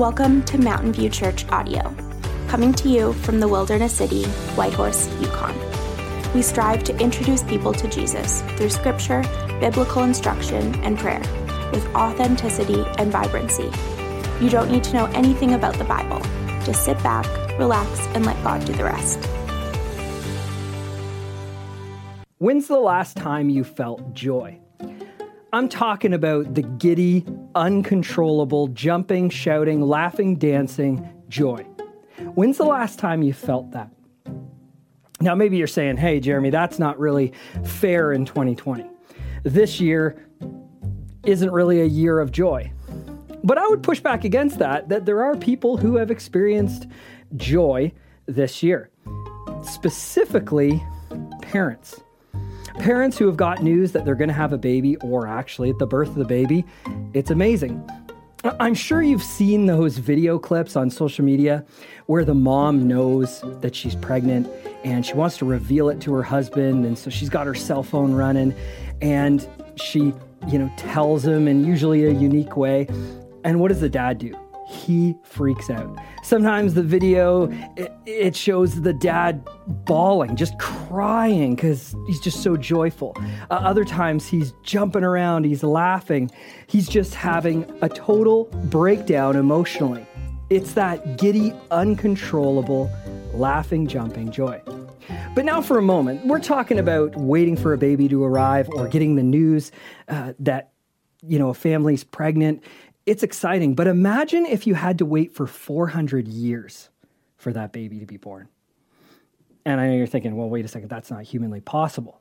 Welcome to Mountain View Church Audio, coming to you from the wilderness city, Whitehorse, Yukon. We strive to introduce people to Jesus through scripture, biblical instruction, and prayer with authenticity and vibrancy. You don't need to know anything about the Bible. Just sit back, relax, and let God do the rest. When's the last time you felt joy? I'm talking about the giddy, uncontrollable, jumping, shouting, laughing, dancing joy. When's the last time you felt that? Now, maybe you're saying, hey, Jeremy, that's not really fair in 2020. This year isn't really a year of joy. But I would push back against that, that there are people who have experienced joy this year, specifically parents. Parents who have got news that they're going to have a baby, or actually at the birth of the baby, it's amazing. I'm sure you've seen those video clips on social media where the mom knows that she's pregnant and she wants to reveal it to her husband. And so she's got her cell phone running and she, you know, tells him in usually a unique way. And what does the dad do? He freaks out. Sometimes the video it, it shows the dad bawling, just crying because he's just so joyful. Uh, other times he's jumping around, he's laughing, he's just having a total breakdown emotionally. It's that giddy, uncontrollable, laughing, jumping joy. But now, for a moment, we're talking about waiting for a baby to arrive or getting the news uh, that you know a family's pregnant it's exciting, but imagine if you had to wait for 400 years for that baby to be born. And I know you're thinking, well, wait a second, that's not humanly possible.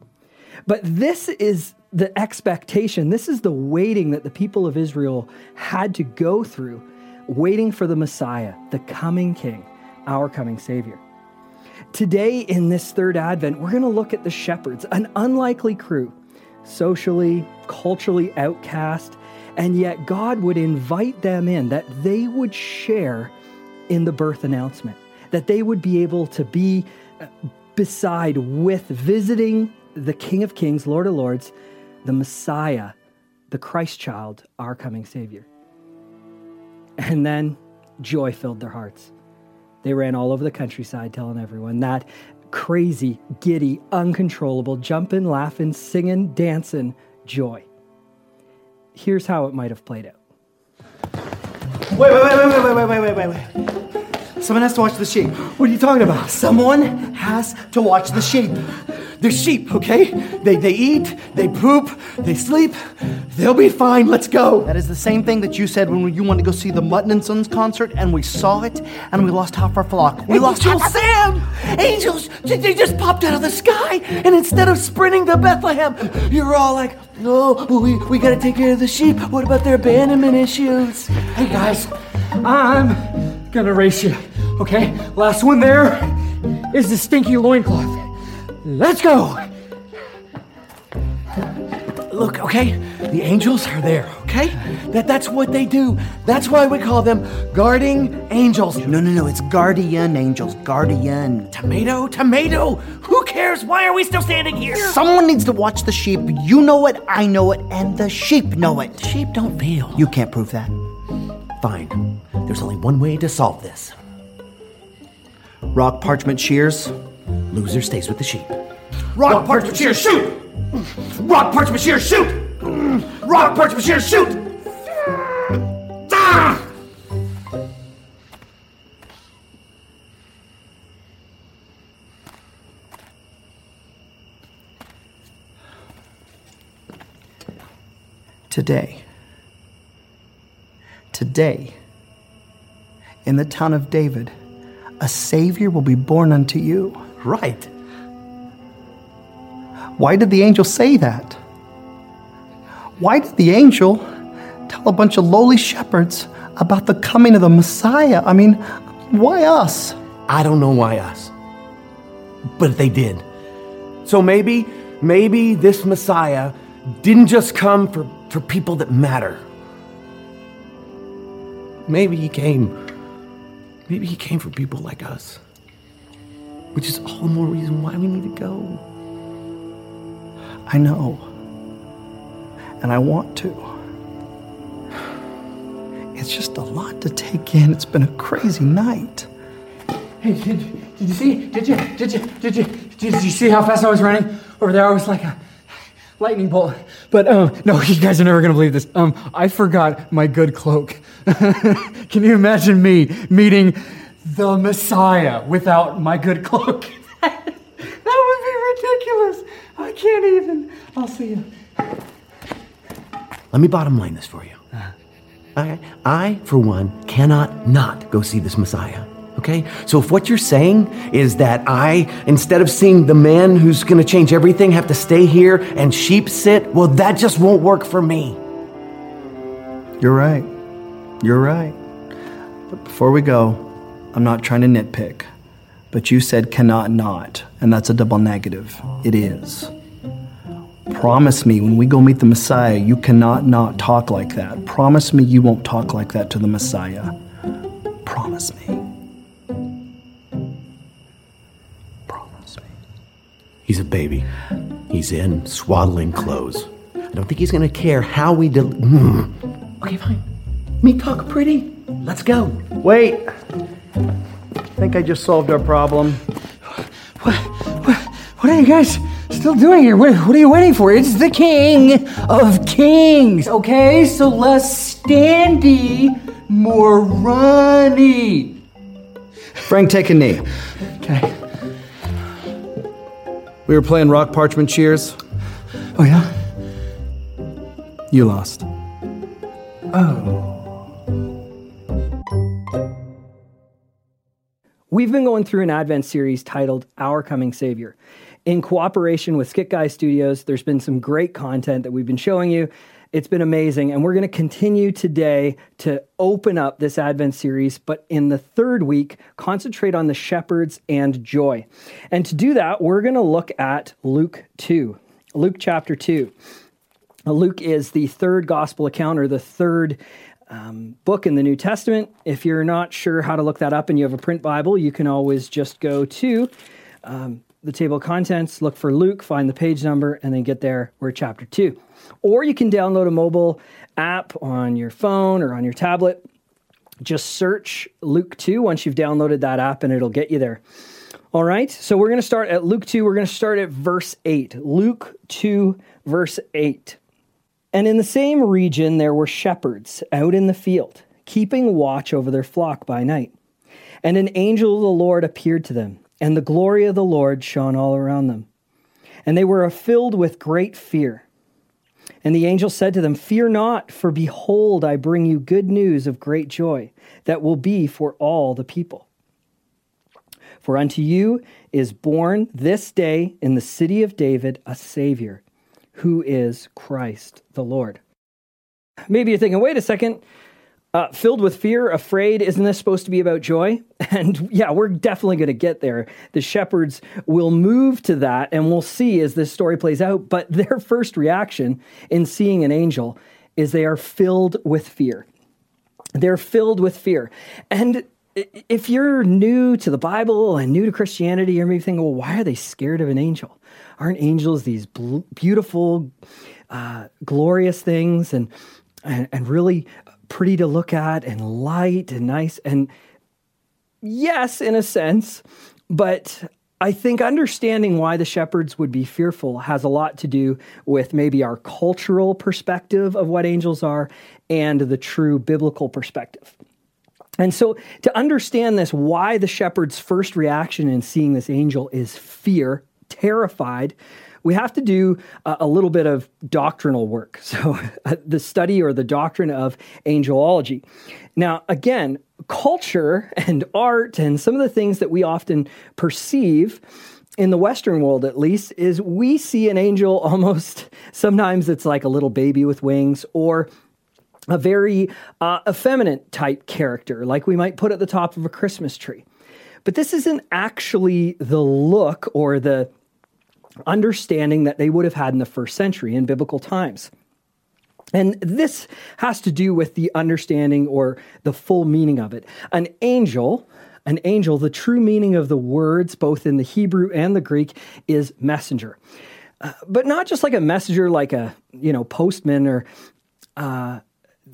But this is the expectation, this is the waiting that the people of Israel had to go through, waiting for the Messiah, the coming King, our coming Savior. Today, in this third advent, we're going to look at the shepherds, an unlikely crew, socially, culturally outcast, and yet, God would invite them in, that they would share in the birth announcement, that they would be able to be uh, beside with visiting the King of Kings, Lord of Lords, the Messiah, the Christ child, our coming Savior. And then joy filled their hearts. They ran all over the countryside telling everyone that crazy, giddy, uncontrollable, jumping, laughing, singing, dancing joy here's how it might have played out. Wait, wait, wait, wait, wait, wait, wait, wait, wait. Someone has to watch the sheep. What are you talking about? Someone has to watch the sheep. They're sheep, okay? They, they eat, they poop, they sleep. They'll be fine. Let's go. That is the same thing that you said when you wanted to go see the Mutton and Sons concert, and we saw it, and we lost half our flock. We lost half. Sam! Angels! They just popped out of the sky, and instead of sprinting to Bethlehem, you're all like, no, we, we gotta take care of the sheep. What about their abandonment issues? Hey guys, I'm gonna race you, okay? Last one there is the stinky loincloth. Let's go! Look, okay? The angels are there, okay? That, that's what they do. That's why we call them guarding angels. No, no, no, it's guardian angels. Guardian. Tomato, tomato! Who cares? Why are we still standing here? Someone needs to watch the sheep. You know it, I know it, and the sheep know it. Sheep don't feel. You can't prove that. Fine. There's only one way to solve this rock, parchment, shears. Loser stays with the sheep. Rock, Rock parchment, shears, shoot! Rock, parchment, shears, shoot! Rock, parchment, shears, shoot! Ah! Today, today, in the town of David, a Savior will be born unto you. Right. Why did the angel say that? Why did the angel tell a bunch of lowly shepherds about the coming of the Messiah? I mean, why us? I don't know why us. But they did. So maybe, maybe this Messiah didn't just come for, for people that matter. Maybe he came Maybe he came for people like us. Which is all the more reason why we need to go. I know. And I want to. It's just a lot to take in. It's been a crazy night. Hey, did, did you see? Did you? Did you? Did you? Did you see how fast I was running over there? I was like a lightning bolt. But um, no, you guys are never gonna believe this. Um, I forgot my good cloak. Can you imagine me meeting the Messiah without my good cloak? that would be ridiculous. I can't even. I'll see you. Let me bottom line this for you. I, I, for one, cannot not go see this Messiah. Okay? So if what you're saying is that I, instead of seeing the man who's to change everything, have to stay here and sheep sit, well, that just won't work for me. You're right. You're right. But before we go, I'm not trying to nitpick. But you said cannot not, and that's a double negative. It is. Promise me when we go meet the Messiah, you cannot not talk like that. Promise me you won't talk like that to the Messiah. Promise me. He's a baby. He's in swaddling clothes. I don't think he's going to care how we del- mm. Okay, fine. Me talk pretty. Let's go. Wait. I think I just solved our problem. What, what, what are you guys still doing here? What, what are you waiting for? It's the King of Kings, okay? So less standy, more runny. Frank, take a knee. Okay. We were playing rock parchment cheers. Oh, yeah? You lost. Oh. We've been going through an Advent series titled Our Coming Savior. In cooperation with Skit Guy Studios, there's been some great content that we've been showing you. It's been amazing, and we're going to continue today to open up this Advent series, but in the third week, concentrate on the shepherds and joy. And to do that, we're going to look at Luke 2, Luke chapter 2. Luke is the third gospel account or the third um, book in the New Testament. If you're not sure how to look that up and you have a print Bible, you can always just go to um, the table of contents, look for Luke, find the page number, and then get there. We're chapter 2. Or you can download a mobile app on your phone or on your tablet. Just search Luke 2 once you've downloaded that app, and it'll get you there. All right, so we're going to start at Luke 2. We're going to start at verse 8. Luke 2, verse 8. And in the same region there were shepherds out in the field, keeping watch over their flock by night. And an angel of the Lord appeared to them, and the glory of the Lord shone all around them. And they were filled with great fear. And the angel said to them, Fear not, for behold, I bring you good news of great joy that will be for all the people. For unto you is born this day in the city of David a Savior who is Christ the Lord. Maybe you're thinking, wait a second, uh, filled with fear, afraid, isn't this supposed to be about joy? And yeah, we're definitely going to get there. The shepherds will move to that, and we'll see as this story plays out. But their first reaction in seeing an angel is they are filled with fear. They're filled with fear. And if you're new to the Bible and new to Christianity, you're maybe thinking, well, why are they scared of an angel? Aren't angels these bl- beautiful, uh, glorious things and, and, and really pretty to look at and light and nice? And yes, in a sense, but I think understanding why the shepherds would be fearful has a lot to do with maybe our cultural perspective of what angels are and the true biblical perspective. And so, to understand this, why the shepherd's first reaction in seeing this angel is fear, terrified, we have to do a, a little bit of doctrinal work. So, uh, the study or the doctrine of angelology. Now, again, culture and art and some of the things that we often perceive in the Western world, at least, is we see an angel almost sometimes it's like a little baby with wings or a very uh, effeminate type character, like we might put at the top of a Christmas tree. But this isn't actually the look or the understanding that they would have had in the first century in biblical times. And this has to do with the understanding or the full meaning of it. An angel, an angel, the true meaning of the words, both in the Hebrew and the Greek, is messenger. Uh, but not just like a messenger, like a you know postman or uh,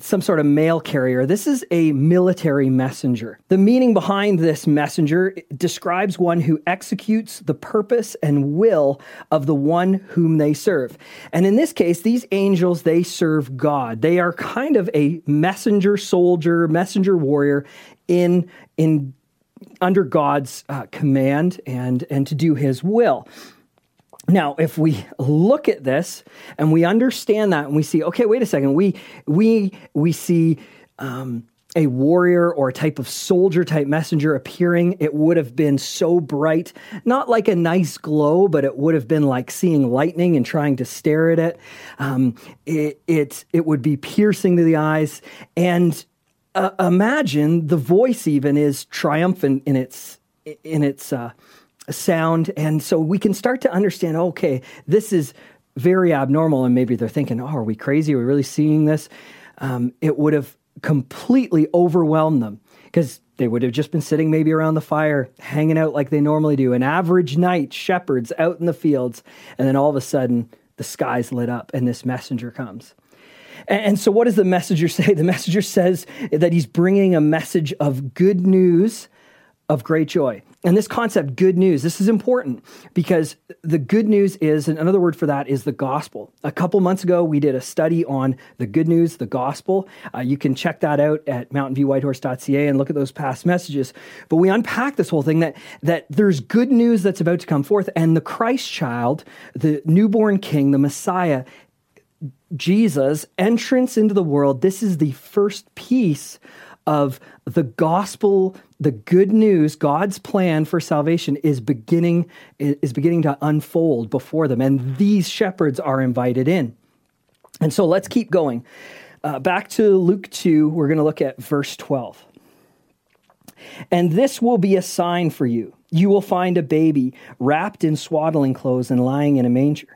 some sort of mail carrier. This is a military messenger. The meaning behind this messenger describes one who executes the purpose and will of the one whom they serve. And in this case, these angels, they serve God. They are kind of a messenger soldier, messenger warrior in, in under God's uh, command and, and to do his will. Now, if we look at this and we understand that and we see, okay, wait a second, we we we see um, a warrior or a type of soldier type messenger appearing, it would have been so bright, not like a nice glow, but it would have been like seeing lightning and trying to stare at it. Um, it, it it would be piercing to the eyes, and uh, imagine the voice even is triumphant in its in its. Uh, sound. And so we can start to understand okay, this is very abnormal. And maybe they're thinking, oh, are we crazy? Are we really seeing this? Um, it would have completely overwhelmed them because they would have just been sitting maybe around the fire, hanging out like they normally do. An average night, shepherds out in the fields. And then all of a sudden, the sky's lit up and this messenger comes. And so, what does the messenger say? The messenger says that he's bringing a message of good news of great joy. And this concept, good news, this is important because the good news is, and another word for that is the gospel. A couple months ago, we did a study on the good news, the gospel. Uh, you can check that out at mountainviewwhitehorse.ca and look at those past messages. But we unpack this whole thing that, that there's good news that's about to come forth, and the Christ child, the newborn king, the Messiah, Jesus' entrance into the world, this is the first piece of the gospel, the good news, God's plan for salvation is beginning is beginning to unfold before them, and these shepherds are invited in. And so let's keep going. Uh, back to Luke 2, we're going to look at verse 12. And this will be a sign for you. You will find a baby wrapped in swaddling clothes and lying in a manger.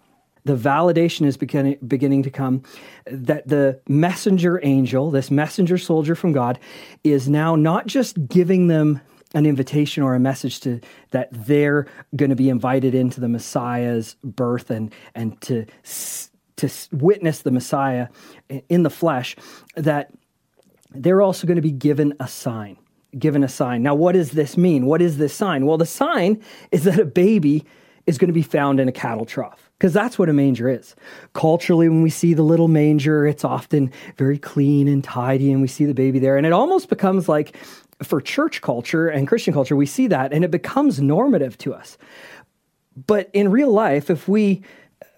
the validation is beginning, beginning to come that the messenger angel, this messenger soldier from God, is now not just giving them an invitation or a message to that they're going to be invited into the Messiah's birth and and to to witness the Messiah in the flesh that they're also going to be given a sign given a sign. Now what does this mean? What is this sign? Well the sign is that a baby is going to be found in a cattle trough because that's what a manger is. Culturally, when we see the little manger, it's often very clean and tidy, and we see the baby there. And it almost becomes like, for church culture and Christian culture, we see that, and it becomes normative to us. But in real life, if we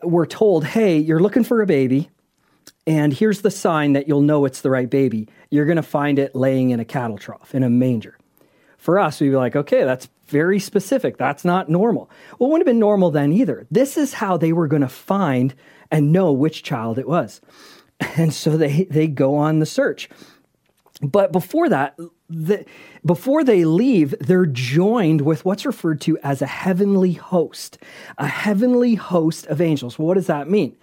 were told, hey, you're looking for a baby, and here's the sign that you'll know it's the right baby, you're going to find it laying in a cattle trough, in a manger. For us, we'd be like, okay, that's very specific. That's not normal. Well, it wouldn't have been normal then either. This is how they were going to find and know which child it was. And so they, they go on the search. But before that, the, before they leave, they're joined with what's referred to as a heavenly host, a heavenly host of angels. What does that mean?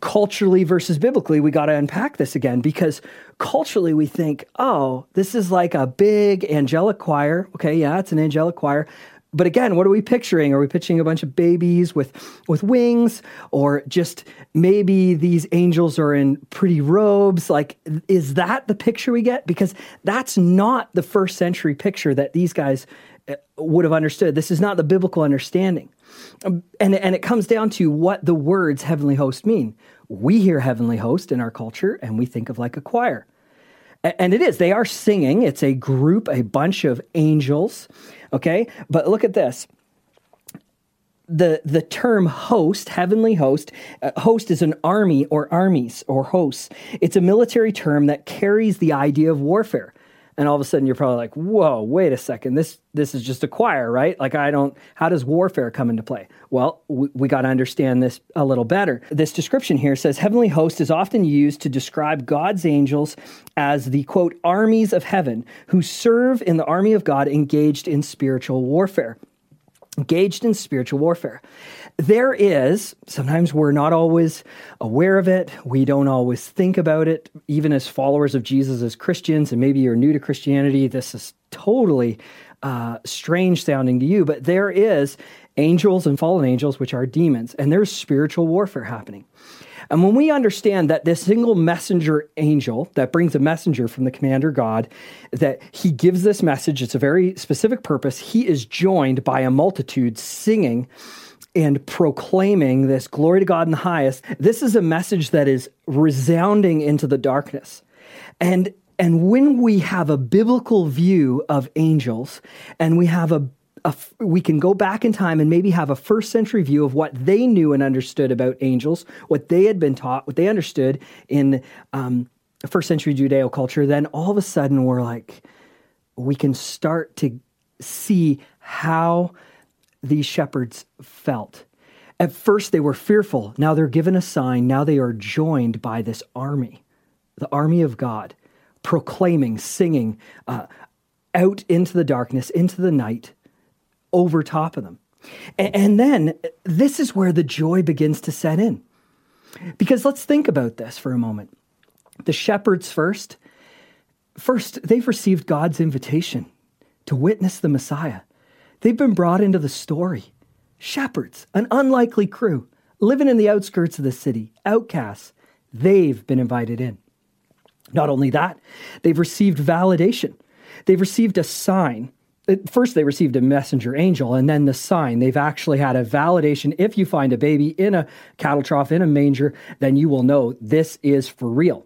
culturally versus biblically, we got to unpack this again because culturally we think, oh, this is like a big angelic choir. Okay, yeah, it's an angelic choir. But again, what are we picturing? Are we picturing a bunch of babies with, with wings? Or just maybe these angels are in pretty robes? Like, is that the picture we get? Because that's not the first century picture that these guys uh, would have understood. This is not the biblical understanding. And, and it comes down to what the words heavenly host mean. We hear heavenly host in our culture and we think of like a choir. And it is, they are singing. It's a group, a bunch of angels. Okay. But look at this the the term host heavenly host uh, host is an army or armies or hosts it's a military term that carries the idea of warfare and all of a sudden you're probably like, "Whoa, wait a second! This this is just a choir, right? Like I don't. How does warfare come into play?" Well, we, we got to understand this a little better. This description here says heavenly host is often used to describe God's angels as the quote armies of heaven who serve in the army of God, engaged in spiritual warfare engaged in spiritual warfare. There is, sometimes we're not always aware of it, we don't always think about it, even as followers of Jesus, as Christians, and maybe you're new to Christianity, this is totally uh, strange sounding to you, but there is angels and fallen angels, which are demons, and there's spiritual warfare happening. And when we understand that this single messenger angel that brings a messenger from the commander God, that he gives this message, it's a very specific purpose, he is joined by a multitude singing and proclaiming this glory to God in the highest. This is a message that is resounding into the darkness. And and when we have a biblical view of angels and we have a a, we can go back in time and maybe have a first century view of what they knew and understood about angels, what they had been taught, what they understood in um, first century Judeo culture. Then all of a sudden, we're like, we can start to see how these shepherds felt. At first, they were fearful. Now they're given a sign. Now they are joined by this army, the army of God, proclaiming, singing uh, out into the darkness, into the night over top of them. And, then this is where the joy begins to set in. Because let's think about this for a moment. The shepherds first, first, they've received God's invitation to witness the Messiah. They've been brought into the story. Shepherds, an unlikely crew, living in the outskirts of the city, outcasts, they've been invited in. Not only that, they've received validation. They've received a sign uh, first they received a messenger angel and then the sign they've actually had a validation if you find a baby in a cattle trough in a manger then you will know this is for real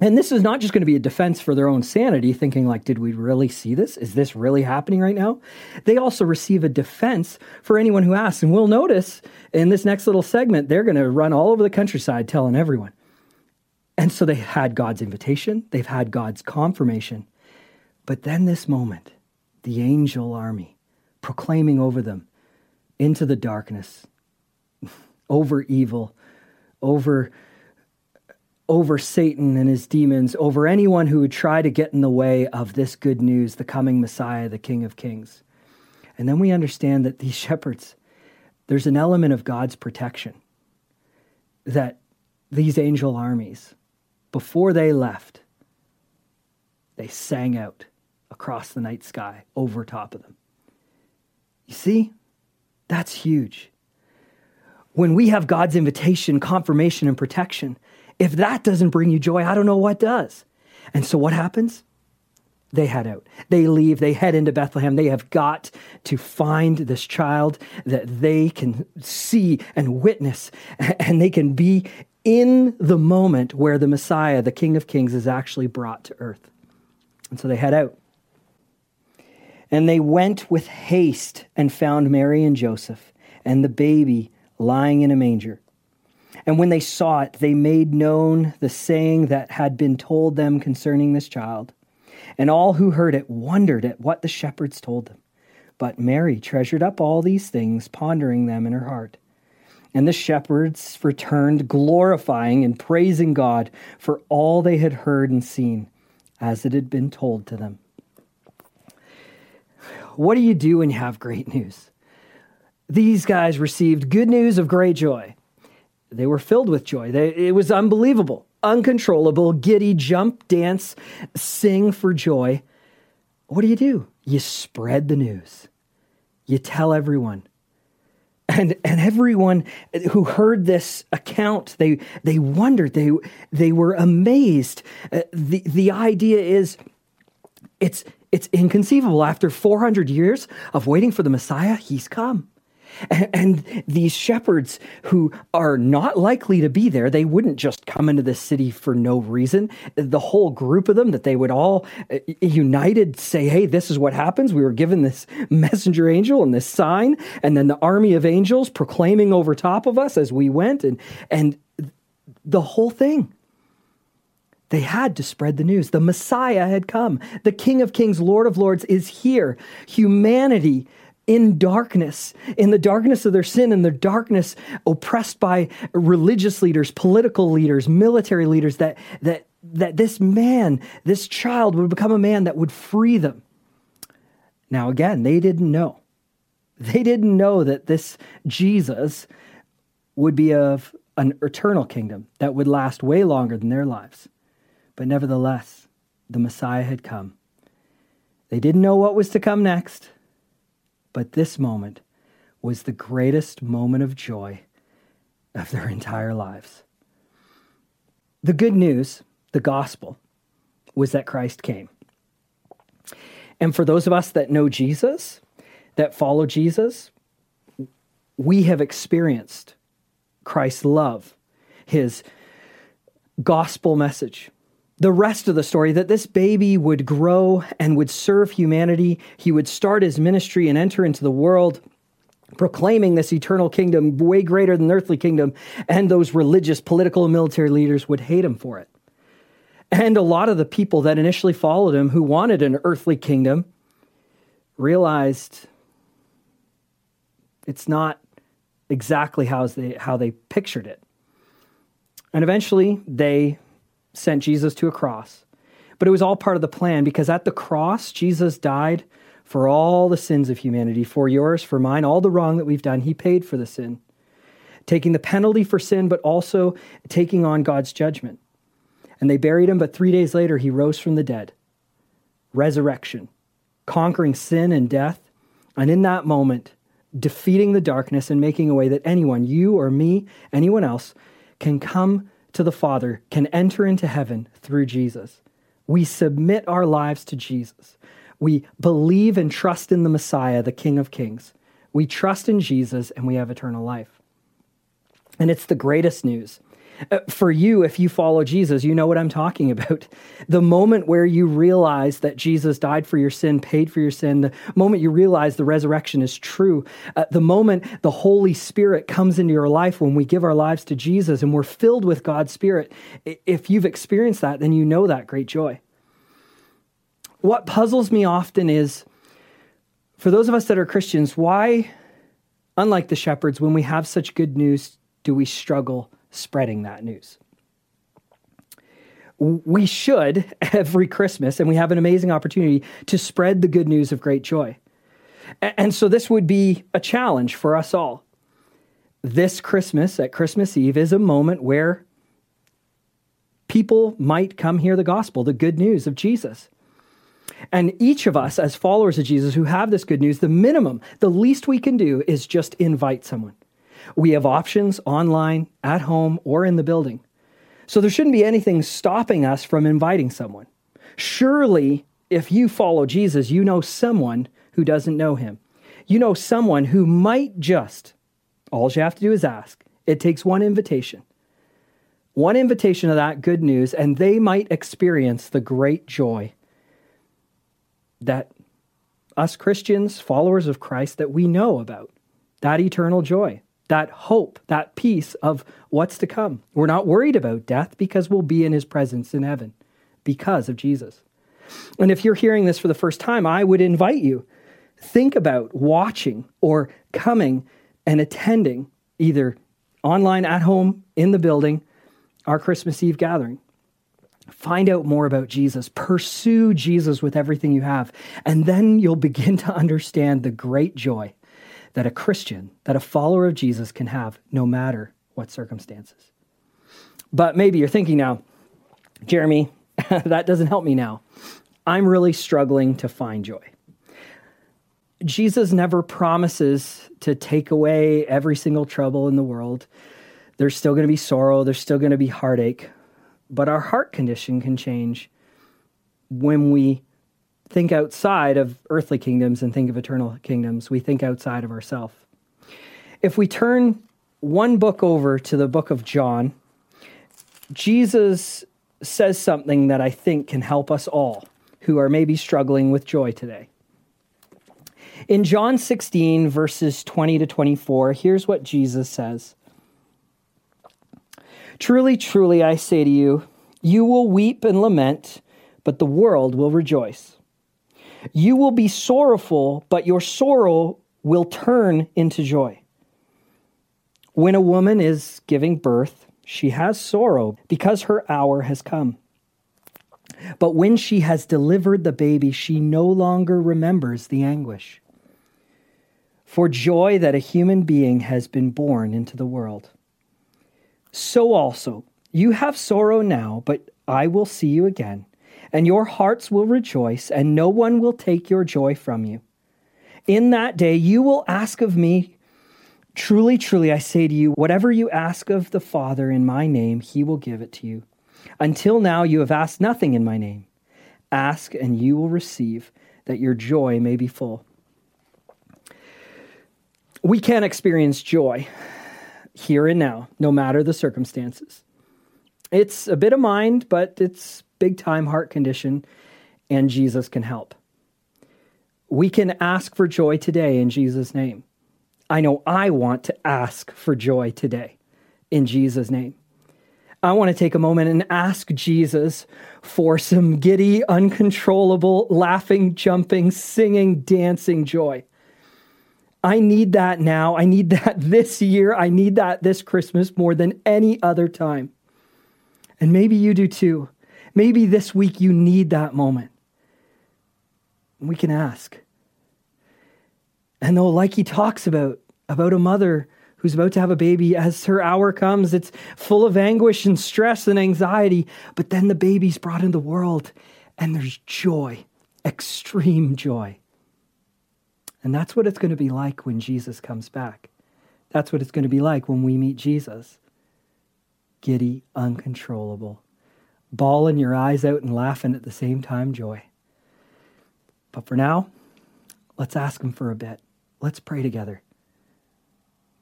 and this is not just going to be a defense for their own sanity thinking like did we really see this? Is this really happening right now? They also receive a defense for anyone who asks. And we'll notice in this next little segment they're going to run all over the countryside telling everyone. And so they had god's invitation they've had god's confirmation. But then this moment the angel army, proclaiming over them into the darkness, over evil, over over Satan and his demons, over anyone who would try to get in the way of this good news, the coming Messiah, the King of Kings. And then we understand that these shepherds, there's an element of God's protection. That these angel armies, before they left, they sang out across the night sky over top of them. You see, that's huge. When we have God's invitation, confirmation, and protection, if that doesn't bring you joy, I don't know what does. And so what happens? They head out. They leave. They head into Bethlehem. They have got to find this child that they can see and witness, and they can be in the moment where the Messiah, the King of Kings, is actually brought to earth. And so they head out. And they went with haste and found Mary and Joseph and the baby lying in a manger. And when they saw it, they made known the saying that had been told them concerning this child. And all who heard it wondered at what the shepherds told them. But Mary treasured up all these things, pondering them in her heart. And the shepherds returned, glorifying and praising God for all they had heard and seen, as it had been told to them. What do you do when you have great news? These guys received good news of great joy. They were filled with joy. They, it was unbelievable, uncontrollable, giddy, jump, dance, sing for joy. What do you do? You spread the news. You tell everyone. And, and everyone who heard this account, they, they wondered, they, they were amazed. Uh, the, the idea is it's, it's inconceivable. After 400 years of waiting for the Messiah, he's come. And, these shepherds who are not likely to be there, they wouldn't just come into the city for no reason. The whole group of them, that they would all uh, united say, Hey, this is what happens. We were given this messenger angel and this sign, and then the army of angels proclaiming over top of us as we went, and, and the whole thing. They had to spread the news. The Messiah had come. The King of Kings, Lord of Lords is here. Humanity in darkness, in the darkness of their sin, in the darkness, oppressed by religious leaders, political leaders, military leaders, that, that, that this man, this child would become a man that would free them. Now, again, they didn't know. They didn't know that this Jesus would be of an eternal kingdom that would last way longer than their lives. But nevertheless, the Messiah had come. They didn't know what was to come next. But this moment was the greatest moment of joy of their entire lives. The good news, the gospel, was that Christ came. And for those of us that know Jesus, that follow Jesus, we have experienced Christ's love, his gospel message, the rest of the story that this baby would grow and would serve humanity. He would start his ministry and enter into the world proclaiming this eternal kingdom way greater than earthly kingdom, and those religious, political, and military leaders would hate him for it. And a lot of the people that initially followed him who wanted an earthly kingdom realized it's not exactly how they, how they pictured it. And eventually they sent Jesus to a cross. But it was all part of the plan because at the cross, Jesus died for all the sins of humanity, for yours, for mine, all the wrong that we've done. He paid for the sin, taking the penalty for sin, but also taking on God's judgment. And they buried him, but three days later, he rose from the dead. Resurrection, conquering sin and death. And in that moment, defeating the darkness and making a way that anyone, you or me, anyone else, can come to the Father can enter into heaven through Jesus. We submit our lives to Jesus. We believe and trust in the Messiah, the King of Kings. We trust in Jesus and we have eternal life. And it's the greatest news. Uh, for you, if you follow Jesus, you know what I'm talking about. The moment where you realize that Jesus died for your sin, paid for your sin, the moment you realize the resurrection is true, uh, the moment the Holy Spirit comes into your life when we give our lives to Jesus and we're filled with God's Spirit, if you've experienced that, then you know that great joy. What puzzles me often is for those of us that are Christians, why, unlike the shepherds, when we have such good news, do we struggle? Spreading that news. We should every Christmas, and we have an amazing opportunity to spread the good news of great joy. And so this would be a challenge for us all. This Christmas, at Christmas Eve, is a moment where people might come hear the gospel, the good news of Jesus. And each of us, as followers of Jesus who have this good news, the minimum, the least we can do is just invite someone. We have options online, at home, or in the building. So there shouldn't be anything stopping us from inviting someone. Surely, if you follow Jesus, you know someone who doesn't know him. You know someone who might just, all you have to do is ask. It takes one invitation. One invitation of that good news, and they might experience the great joy that us Christians, followers of Christ, that we know about. That eternal joy that hope, that peace of what's to come. We're not worried about death because we'll be in his presence in heaven because of Jesus. And if you're hearing this for the first time, I would invite you think about watching or coming and attending either online at home in the building our Christmas Eve gathering. Find out more about Jesus. Pursue Jesus with everything you have. And then you'll begin to understand the great joy that a Christian, that a follower of Jesus can have no matter what circumstances. But maybe you're thinking now, Jeremy, that doesn't help me now. I'm really struggling to find joy. Jesus never promises to take away every single trouble in the world. There's still going to be sorrow, there's still going to be heartache, but our heart condition can change when we think outside of earthly kingdoms and think of eternal kingdoms. We think outside of ourselves. If we turn one book over to the book of John, Jesus says something that I think can help us all who are maybe struggling with joy today. In John 16, verses 20 to 24, here's what Jesus says Truly, truly, I say to you, You will weep and lament, but the world will rejoice. You will be sorrowful, but your sorrow will turn into joy. When a woman is giving birth, she has sorrow because her hour has come. But when she has delivered the baby, she no longer remembers the anguish. For joy that a human being has been born into the world. So also, you have sorrow now, but I will see you again, and your hearts will rejoice, and no one will take your joy from you. In that day, you will ask of me, Truly, truly, I say to you, whatever you ask of the Father in my name, he will give it to you. Until now, you have asked nothing in my name. Ask, and you will receive, that your joy may be full. We can experience joy here and now, no matter the circumstances. It's a bit of mind, but it's big time heart condition, and Jesus can help. We can ask for joy today in Jesus' name. I know I want to ask for joy today in Jesus' name. I want to take a moment and ask Jesus for some giddy, uncontrollable, laughing, jumping, singing, dancing joy. I need that now. I need that this year. I need that this Christmas more than any other time. And maybe you do too. Maybe this week you need that moment. We can ask. And though, like he talks about, about a mother who's about to have a baby, as her hour comes, it's full of anguish and stress and anxiety. But then the baby's brought into the world, and there's joy, extreme joy. And that's what it's going to be like when Jesus comes back. That's what it's going to be like when we meet Jesus. Giddy, uncontrollable, bawling your eyes out and laughing at the same time, joy. But for now, let's ask Him for a bit. Let's pray together.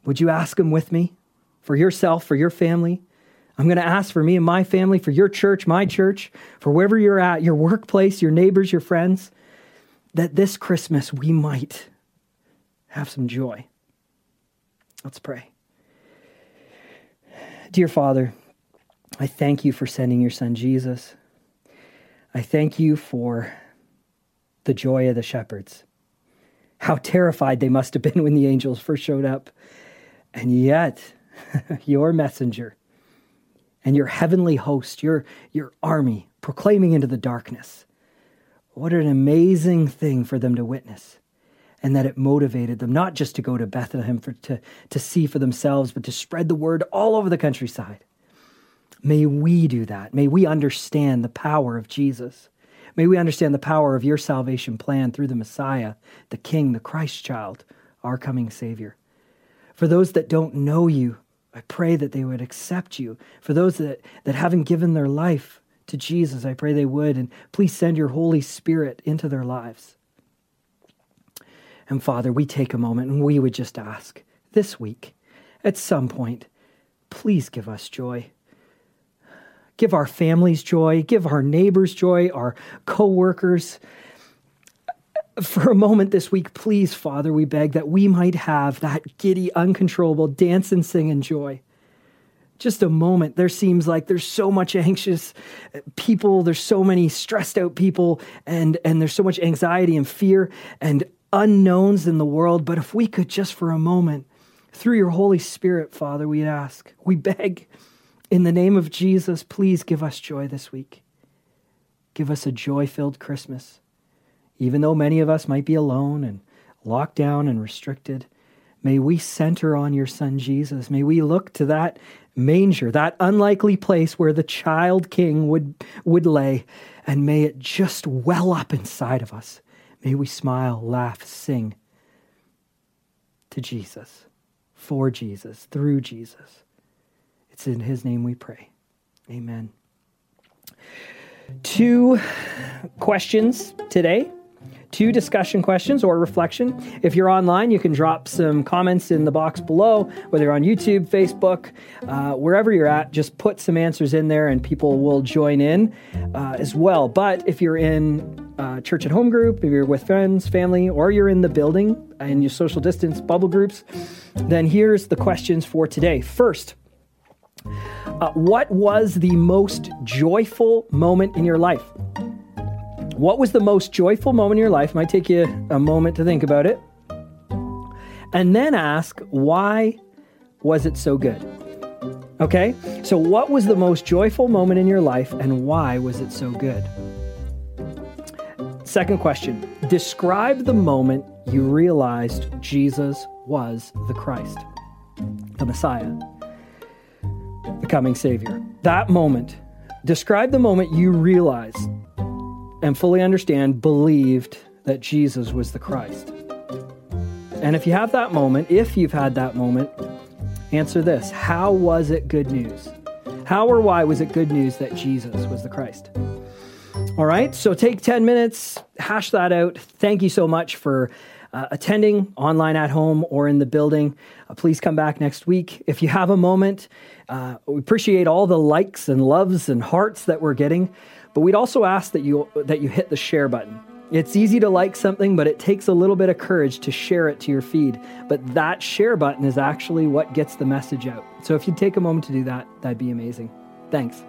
Would you ask Him with me for yourself, for your family? I'm going to ask for me and my family, for your church, my church, for wherever you're at, your workplace, your neighbors, your friends that this Christmas we might have some joy. Let's pray. Dear Father, I thank you for sending your son Jesus. I thank you for the joy of the shepherds. How terrified they must have been when the angels first showed up. And yet, your messenger and your heavenly host, your, your army, proclaiming into the darkness what an amazing thing for them to witness. And that it motivated them not just to go to Bethlehem for, to, to see for themselves, but to spread the word all over the countryside. May we do that. May we understand the power of Jesus. May we understand the power of your salvation plan through the Messiah, the King, the Christ child, our coming Savior. For those that don't know you, I pray that they would accept you. For those that, that haven't given their life to Jesus. I pray they would. And please send your Holy Spirit into their lives. And Father, we take a moment and we would just ask this week, at some point, please give us joy. Give our families joy, give our neighbors joy, our co-workers. For a moment this week, please, Father, we beg that we might have that giddy, uncontrollable dance and sing and joy. Just a moment. There seems like there's so much anxious people there's so many stressed out people and and there's so much anxiety and fear and unknowns in the world. But if we could just for a moment through your holy spirit father we ask we beg in the name of jesus please give us joy this week give us a joy-filled christmas even though many of us might be alone and locked down and restricted May we center on your son Jesus. May we look to that manger, that unlikely place where the child king would, would lay, and may it just well up inside of us. May we smile, laugh, sing to Jesus, for Jesus, through Jesus. It's in his name we pray. Amen. Two questions today two discussion questions or reflection. If you're online, you can drop some comments in the box below, whether you're on YouTube, Facebook, uh, wherever you're at, just put some answers in there and people will join in uh, as well. But if you're in uh, church at home group, if you're with friends, family, or you're in the building and your social distance bubble groups, then here's the questions for today. First, Uh, what was the most joyful moment in your life? What was the most joyful moment in your life? Might take you a moment to think about it. And then ask, why was it so good? Okay? So, what was the most joyful moment in your life and why was it so good? Second question Describe the moment you realized Jesus was the Christ, the Messiah, the coming Savior. That moment. Describe the moment you realized and fully understand, believed that Jesus was the Christ. And if you have that moment, if you've had that moment, answer this How was it good news? How or why was it good news that Jesus was the Christ? All right, so take 10 minutes, hash that out. Thank you so much for uh, attending online at home or in the building. Uh, please come back next week. If you have a moment, uh, we appreciate all the likes and loves and hearts that we're getting. But we'd also ask that you that you hit the share button. It's easy to like something, but it takes a little bit of courage to share it to your feed. But that share button is actually what gets the message out. So if you'd take a moment to do that, that'd be amazing. Thanks.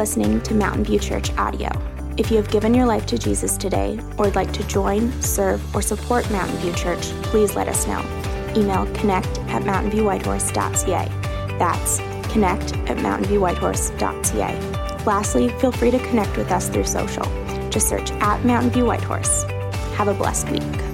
Listening to Mountain View Church Audio. If you have given your life to Jesus today or would like to join, serve, or support Mountain View Church, please let us know. Email connect at mountainviewwhitehorse.ca. That's connect at mountainviewwhitehorse.ca. Lastly, feel free to connect with us through social. Just search at Mountain View Whitehorse. Have a blessed week.